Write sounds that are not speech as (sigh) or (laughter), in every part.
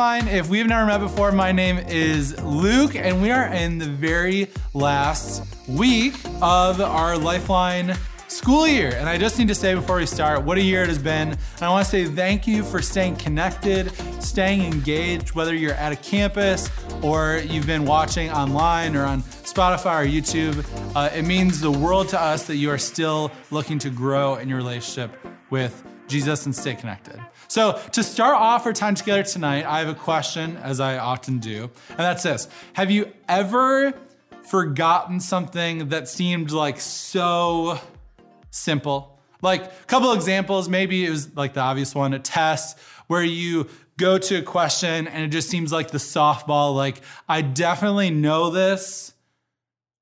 Lifeline. If we've never met before, my name is Luke, and we are in the very last week of our Lifeline school year. And I just need to say before we start, what a year it has been. And I want to say thank you for staying connected, staying engaged, whether you're at a campus or you've been watching online or on Spotify or YouTube. Uh, it means the world to us that you are still looking to grow in your relationship with Jesus and stay connected. So, to start off our time together tonight, I have a question, as I often do, and that's this Have you ever forgotten something that seemed like so simple? Like a couple examples, maybe it was like the obvious one, a test where you go to a question and it just seems like the softball, like, I definitely know this,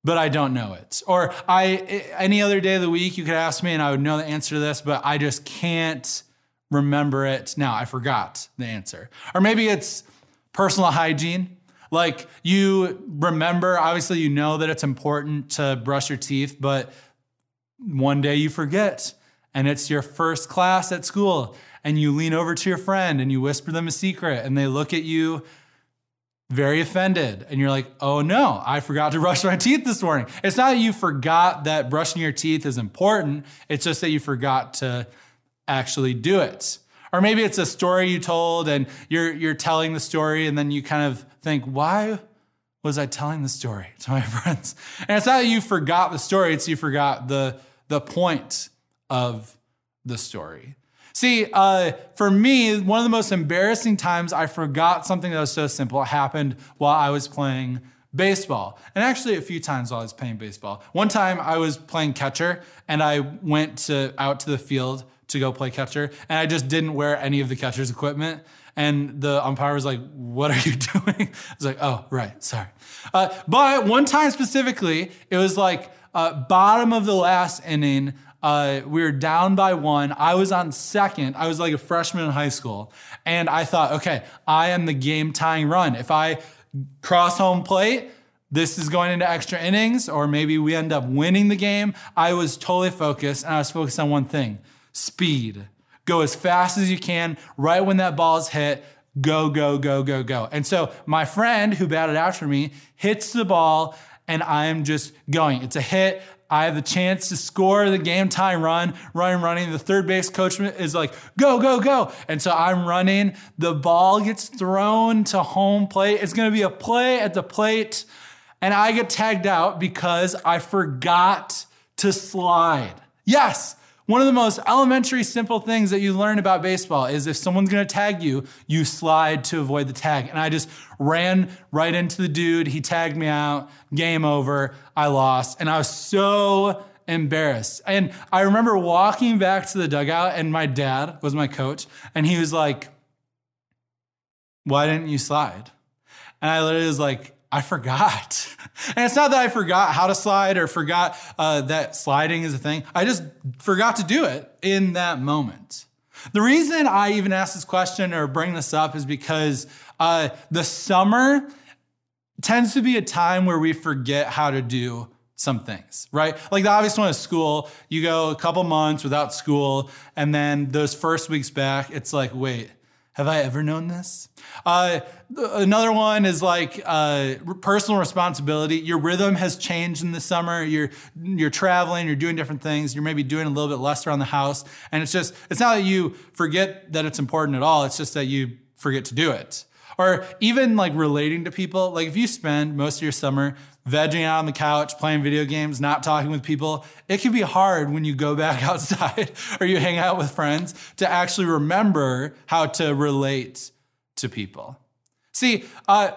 but I don't know it. Or I any other day of the week you could ask me and I would know the answer to this, but I just can't remember it. Now I forgot the answer. Or maybe it's personal hygiene. Like you remember, obviously, you know that it's important to brush your teeth, but one day you forget and it's your first class at school and you lean over to your friend and you whisper them a secret and they look at you very offended and you're like, oh no, I forgot to brush my teeth this morning. It's not that you forgot that brushing your teeth is important, it's just that you forgot to actually do it. Or maybe it's a story you told and you're, you're telling the story and then you kind of think, why was I telling the story (laughs) to my friends? And it's not that you forgot the story, it's you forgot the, the point of the story. See, uh, for me, one of the most embarrassing times I forgot something that was so simple happened while I was playing baseball. And actually, a few times while I was playing baseball. One time I was playing catcher and I went to, out to the field to go play catcher, and I just didn't wear any of the catcher's equipment. And the umpire was like, What are you (laughs) doing? I was like, Oh, right, sorry. Uh, but one time specifically, it was like uh, bottom of the last inning. Uh, we were down by one. I was on second. I was like a freshman in high school. And I thought, okay, I am the game tying run. If I cross home plate, this is going into extra innings, or maybe we end up winning the game. I was totally focused, and I was focused on one thing speed. Go as fast as you can, right when that ball is hit, go, go, go, go, go. And so my friend who batted after me hits the ball, and I'm just going. It's a hit. I have the chance to score the game time run, running, running. The third base coach is like, go, go, go. And so I'm running. The ball gets thrown to home plate. It's going to be a play at the plate. And I get tagged out because I forgot to slide. Yes, one of the most elementary, simple things that you learn about baseball is if someone's gonna tag you, you slide to avoid the tag. And I just ran right into the dude. He tagged me out. Game over. I lost. And I was so embarrassed. And I remember walking back to the dugout, and my dad was my coach, and he was like, Why didn't you slide? And I literally was like, I forgot. (laughs) And it's not that I forgot how to slide or forgot uh, that sliding is a thing. I just forgot to do it in that moment. The reason I even ask this question or bring this up is because uh, the summer tends to be a time where we forget how to do some things, right? Like the obvious one is school. You go a couple months without school, and then those first weeks back, it's like, wait, have I ever known this? Uh, another one is like uh, personal responsibility. Your rhythm has changed in the summer. You're you're traveling. You're doing different things. You're maybe doing a little bit less around the house, and it's just it's not that you forget that it's important at all. It's just that you forget to do it. Or even like relating to people. Like if you spend most of your summer vegging out on the couch, playing video games, not talking with people, it can be hard when you go back (laughs) outside or you hang out with friends to actually remember how to relate to people. See, uh,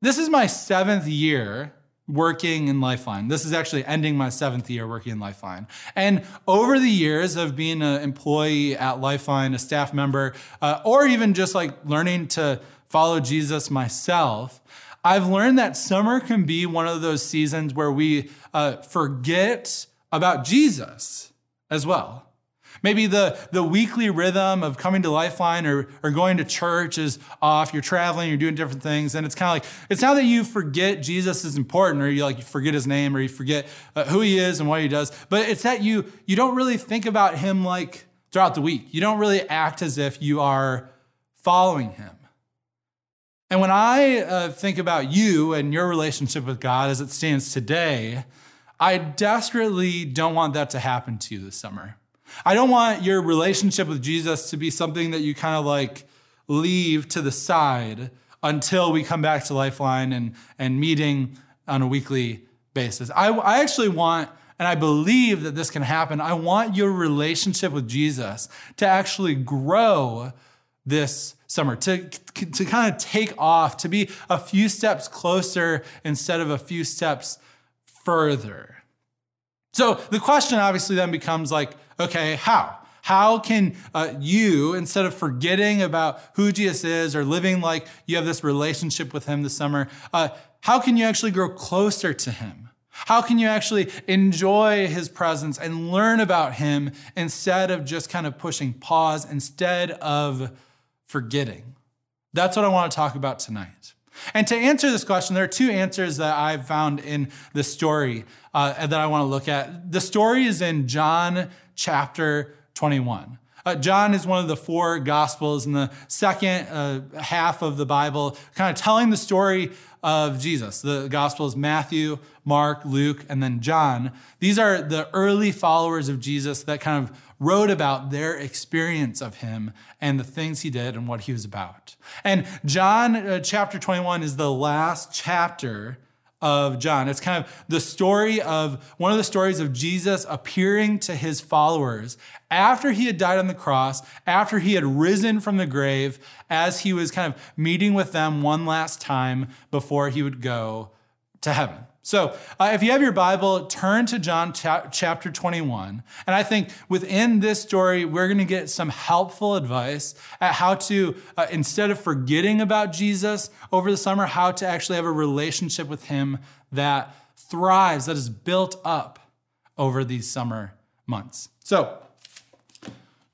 this is my seventh year working in Lifeline. This is actually ending my seventh year working in Lifeline. And over the years of being an employee at Lifeline, a staff member, uh, or even just like learning to follow Jesus myself, I've learned that summer can be one of those seasons where we uh, forget about Jesus as well. Maybe the, the weekly rhythm of coming to Lifeline or, or going to church is off. You're traveling, you're doing different things. And it's kind of like, it's not that you forget Jesus is important or you like you forget his name or you forget uh, who he is and what he does, but it's that you, you don't really think about him like throughout the week. You don't really act as if you are following him. And when I uh, think about you and your relationship with God as it stands today, I desperately don't want that to happen to you this summer. I don't want your relationship with Jesus to be something that you kind of like leave to the side until we come back to Lifeline and, and meeting on a weekly basis. I, I actually want, and I believe that this can happen, I want your relationship with Jesus to actually grow this summer, to, to kind of take off, to be a few steps closer instead of a few steps further. So the question obviously then becomes like, okay, how? How can uh, you, instead of forgetting about who Jesus is or living like you have this relationship with him this summer, uh, how can you actually grow closer to him? How can you actually enjoy his presence and learn about him instead of just kind of pushing pause, instead of forgetting? That's what I want to talk about tonight. And to answer this question, there are two answers that I've found in the story uh, that I want to look at. The story is in John chapter 21. Uh, John is one of the four gospels in the second uh, half of the Bible, kind of telling the story of Jesus. The gospels Matthew, Mark, Luke, and then John. These are the early followers of Jesus that kind of wrote about their experience of him and the things he did and what he was about. And John uh, chapter 21 is the last chapter of John. It's kind of the story of one of the stories of Jesus appearing to his followers after he had died on the cross, after he had risen from the grave, as he was kind of meeting with them one last time before he would go to heaven. So, uh, if you have your Bible, turn to John cha- chapter 21. And I think within this story, we're going to get some helpful advice at how to, uh, instead of forgetting about Jesus over the summer, how to actually have a relationship with him that thrives, that is built up over these summer months. So,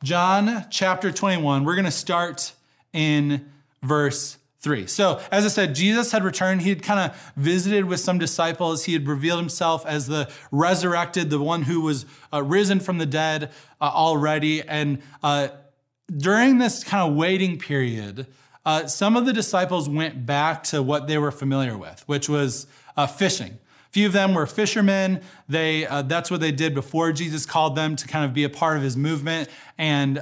John chapter 21, we're going to start in verse 3. So, as I said, Jesus had returned. He had kind of visited with some disciples. He had revealed himself as the resurrected, the one who was uh, risen from the dead uh, already. And uh, during this kind of waiting period, uh, some of the disciples went back to what they were familiar with, which was uh, fishing. A few of them were fishermen. They, uh, that's what they did before Jesus called them to kind of be a part of his movement. And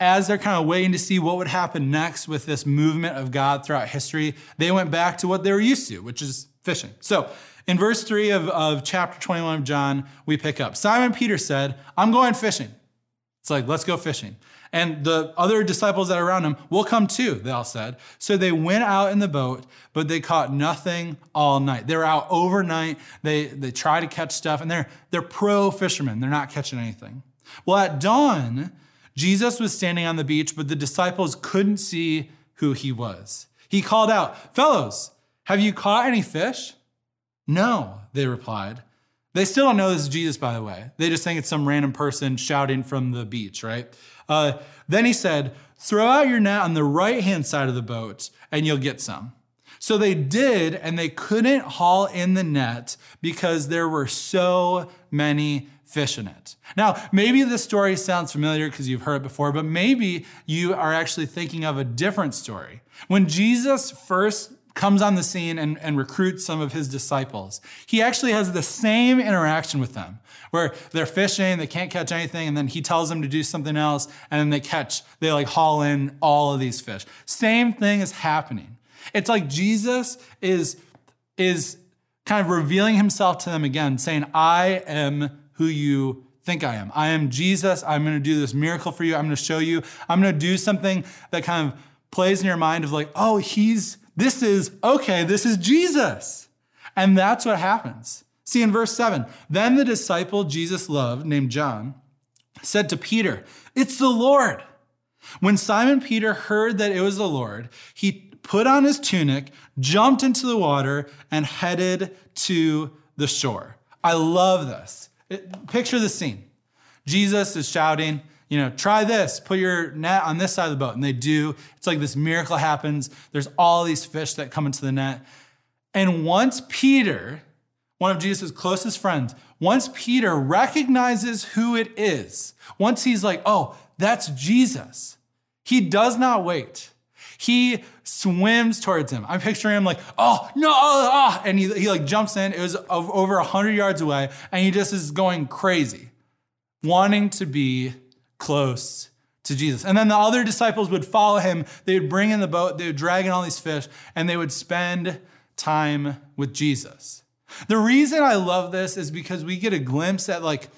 as they're kind of waiting to see what would happen next with this movement of God throughout history, they went back to what they were used to, which is fishing. So in verse 3 of, of chapter 21 of John, we pick up Simon Peter said, I'm going fishing. It's like, let's go fishing. And the other disciples that are around him will come too, they all said. So they went out in the boat, but they caught nothing all night. They were out overnight. They, they try to catch stuff, and they're, they're pro fishermen. They're not catching anything. Well, at dawn, Jesus was standing on the beach, but the disciples couldn't see who he was. He called out, Fellows, have you caught any fish? No, they replied. They still don't know this is Jesus, by the way. They just think it's some random person shouting from the beach, right? Uh, then he said, Throw out your net on the right hand side of the boat, and you'll get some. So they did, and they couldn't haul in the net because there were so many fish in it. Now, maybe this story sounds familiar because you've heard it before, but maybe you are actually thinking of a different story. When Jesus first comes on the scene and, and recruits some of his disciples, he actually has the same interaction with them where they're fishing, they can't catch anything, and then he tells them to do something else, and then they catch, they like haul in all of these fish. Same thing is happening. It's like Jesus is, is kind of revealing himself to them again, saying, I am who you think I am. I am Jesus. I'm going to do this miracle for you. I'm going to show you. I'm going to do something that kind of plays in your mind of like, oh, he's, this is, okay, this is Jesus. And that's what happens. See in verse seven, then the disciple Jesus loved, named John, said to Peter, It's the Lord. When Simon Peter heard that it was the Lord, he put on his tunic, jumped into the water, and headed to the shore. I love this. Picture the scene. Jesus is shouting, you know, try this, put your net on this side of the boat. And they do. It's like this miracle happens. There's all these fish that come into the net. And once Peter, one of Jesus' closest friends, once Peter recognizes who it is, once he's like, oh, that's Jesus, he does not wait. He swims towards him. I'm picturing him like, oh, no, oh, oh, and he, he like jumps in. It was over 100 yards away, and he just is going crazy, wanting to be close to Jesus. And then the other disciples would follow him. They would bring in the boat, they would drag in all these fish, and they would spend time with Jesus. The reason I love this is because we get a glimpse at like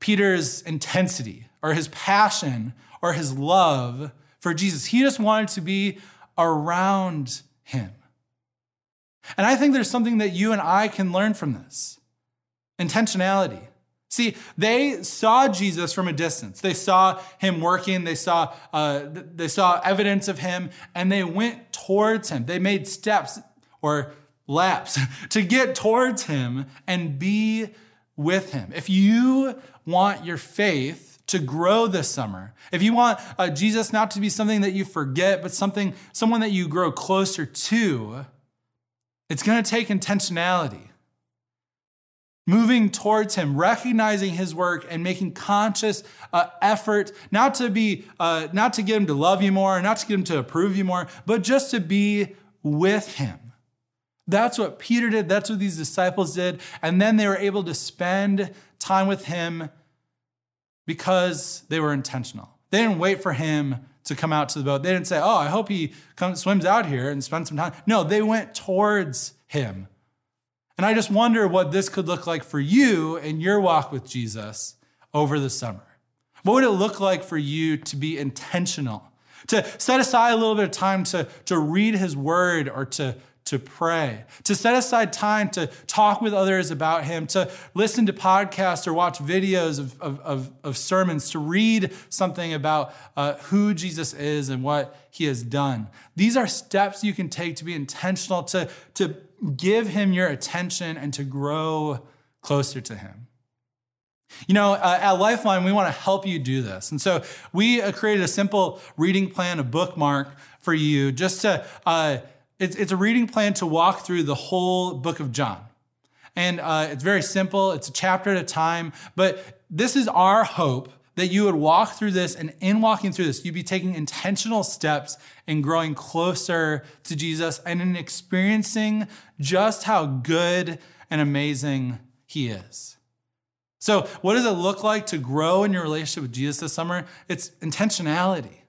Peter's intensity or his passion or his love for Jesus. He just wanted to be around him. And I think there's something that you and I can learn from this intentionality. See, they saw Jesus from a distance. They saw him working. They saw, uh, they saw evidence of him, and they went towards him. They made steps or laps (laughs) to get towards him and be with him. If you want your faith to grow this summer, if you want uh, Jesus not to be something that you forget, but something, someone that you grow closer to, it's going to take intentionality. Moving towards him recognizing his work and making conscious uh, effort not to be uh, not to get him to love you more not to get him to approve you more but just to be with him. That's what peter did that's what these disciples did and then they were able to spend time with him because they were intentional. They didn't wait for him to come out to the boat. They didn't say oh i hope he comes swims out here and spends some time. No they went towards him. And I just wonder what this could look like for you in your walk with Jesus over the summer. What would it look like for you to be intentional, to set aside a little bit of time to, to read his word or to, to pray, to set aside time to talk with others about him, to listen to podcasts or watch videos of, of, of, of sermons, to read something about uh, who Jesus is and what he has done. These are steps you can take to be intentional, to, to give him your attention and to grow closer to him. You know, uh, at Lifeline, we want to help you do this. And so we uh, created a simple reading plan, a bookmark for you, just to, uh, it's, it's a reading plan to walk through the whole book of John. And uh, it's very simple, it's a chapter at a time, but this is our hope that you would walk through this, and in walking through this, you'd be taking intentional steps in growing closer to Jesus and in experiencing just how good and amazing He is. So, what does it look like to grow in your relationship with Jesus this summer? It's intentionality.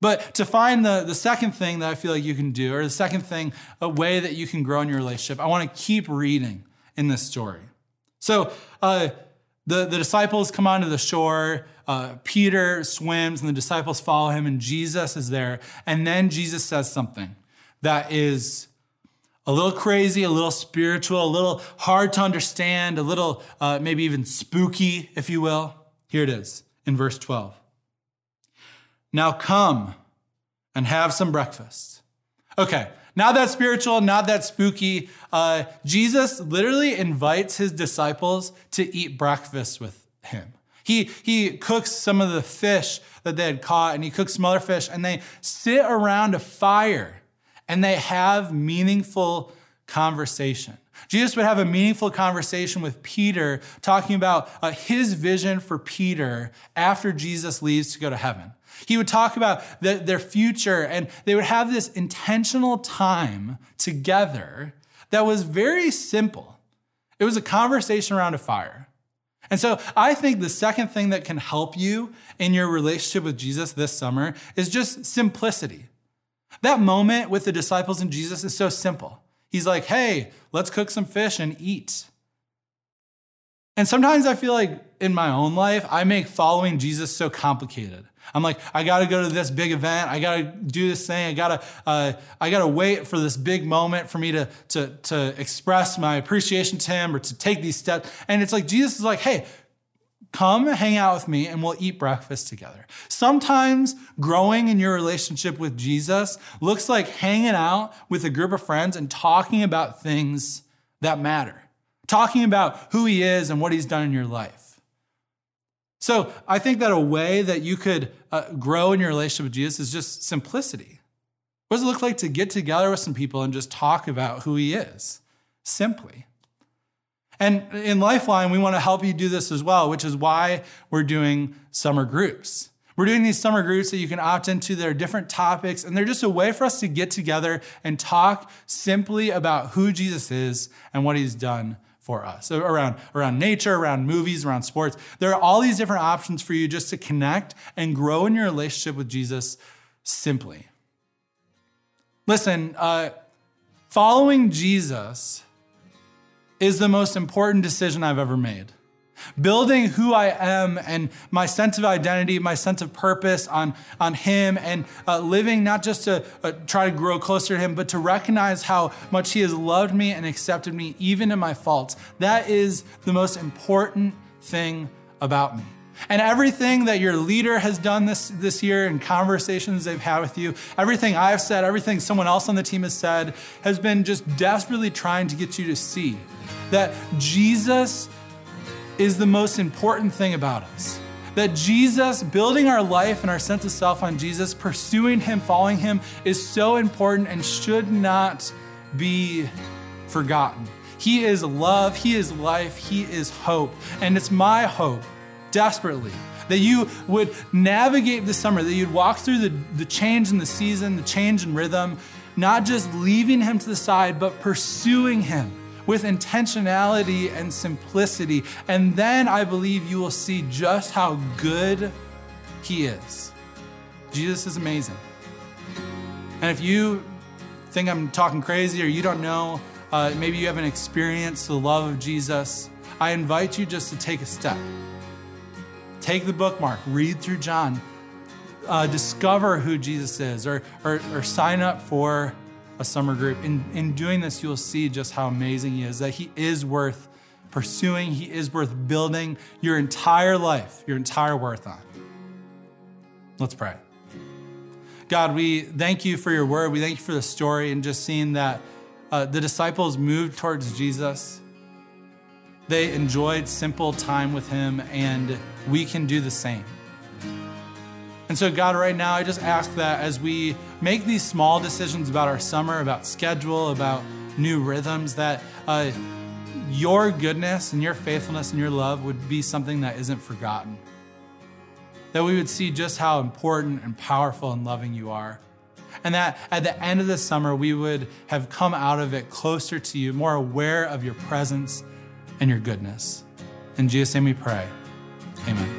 But to find the, the second thing that I feel like you can do, or the second thing, a way that you can grow in your relationship, I want to keep reading in this story. So, uh, the, the disciples come onto the shore. Uh, Peter swims, and the disciples follow him, and Jesus is there. And then Jesus says something that is a little crazy, a little spiritual, a little hard to understand, a little uh, maybe even spooky, if you will. Here it is in verse 12. Now come and have some breakfast. Okay, not that spiritual, not that spooky. Uh, Jesus literally invites his disciples to eat breakfast with him. He, he cooks some of the fish that they had caught and he cooks some other fish and they sit around a fire and they have meaningful conversation. Jesus would have a meaningful conversation with Peter, talking about uh, his vision for Peter after Jesus leaves to go to heaven. He would talk about the, their future, and they would have this intentional time together that was very simple. It was a conversation around a fire. And so I think the second thing that can help you in your relationship with Jesus this summer is just simplicity. That moment with the disciples and Jesus is so simple. He's like, hey, let's cook some fish and eat. And sometimes I feel like in my own life, I make following Jesus so complicated. I'm like, I got to go to this big event. I got to do this thing. I got to, uh, I got to wait for this big moment for me to, to, to express my appreciation to him or to take these steps. And it's like, Jesus is like, hey, come hang out with me and we'll eat breakfast together. Sometimes growing in your relationship with Jesus looks like hanging out with a group of friends and talking about things that matter, talking about who he is and what he's done in your life. So I think that a way that you could uh, grow in your relationship with Jesus is just simplicity. What does it look like to get together with some people and just talk about who he is? Simply. And in Lifeline, we want to help you do this as well, which is why we're doing summer groups. We're doing these summer groups that you can opt into. They're different topics, and they're just a way for us to get together and talk simply about who Jesus is and what he's done for us. So around, around nature, around movies, around sports. There are all these different options for you just to connect and grow in your relationship with Jesus simply. Listen, uh, following Jesus is the most important decision I've ever made. Building who I am and my sense of identity, my sense of purpose on, on Him, and uh, living not just to uh, try to grow closer to Him, but to recognize how much He has loved me and accepted me, even in my faults. That is the most important thing about me. And everything that your leader has done this, this year and conversations they've had with you, everything I've said, everything someone else on the team has said, has been just desperately trying to get you to see that Jesus is the most important thing about us. That Jesus, building our life and our sense of self on Jesus, pursuing Him, following Him, is so important and should not be forgotten. He is love, He is life, He is hope. And it's my hope, desperately, that you would navigate the summer, that you'd walk through the, the change in the season, the change in rhythm, not just leaving Him to the side, but pursuing Him with intentionality and simplicity. And then I believe you will see just how good He is. Jesus is amazing. And if you think I'm talking crazy or you don't know, uh, maybe you haven't experienced the love of Jesus, I invite you just to take a step. Take the bookmark, read through John, uh, discover who Jesus is, or, or, or sign up for a summer group. In, in doing this, you'll see just how amazing He is, that He is worth pursuing, He is worth building your entire life, your entire worth on. Let's pray. God, we thank you for your word. We thank you for the story and just seeing that uh, the disciples moved towards Jesus. They enjoyed simple time with him, and we can do the same. And so, God, right now, I just ask that as we make these small decisions about our summer, about schedule, about new rhythms, that uh, your goodness and your faithfulness and your love would be something that isn't forgotten. That we would see just how important and powerful and loving you are. And that at the end of the summer, we would have come out of it closer to you, more aware of your presence and your goodness. In Jesus' name we pray. Amen.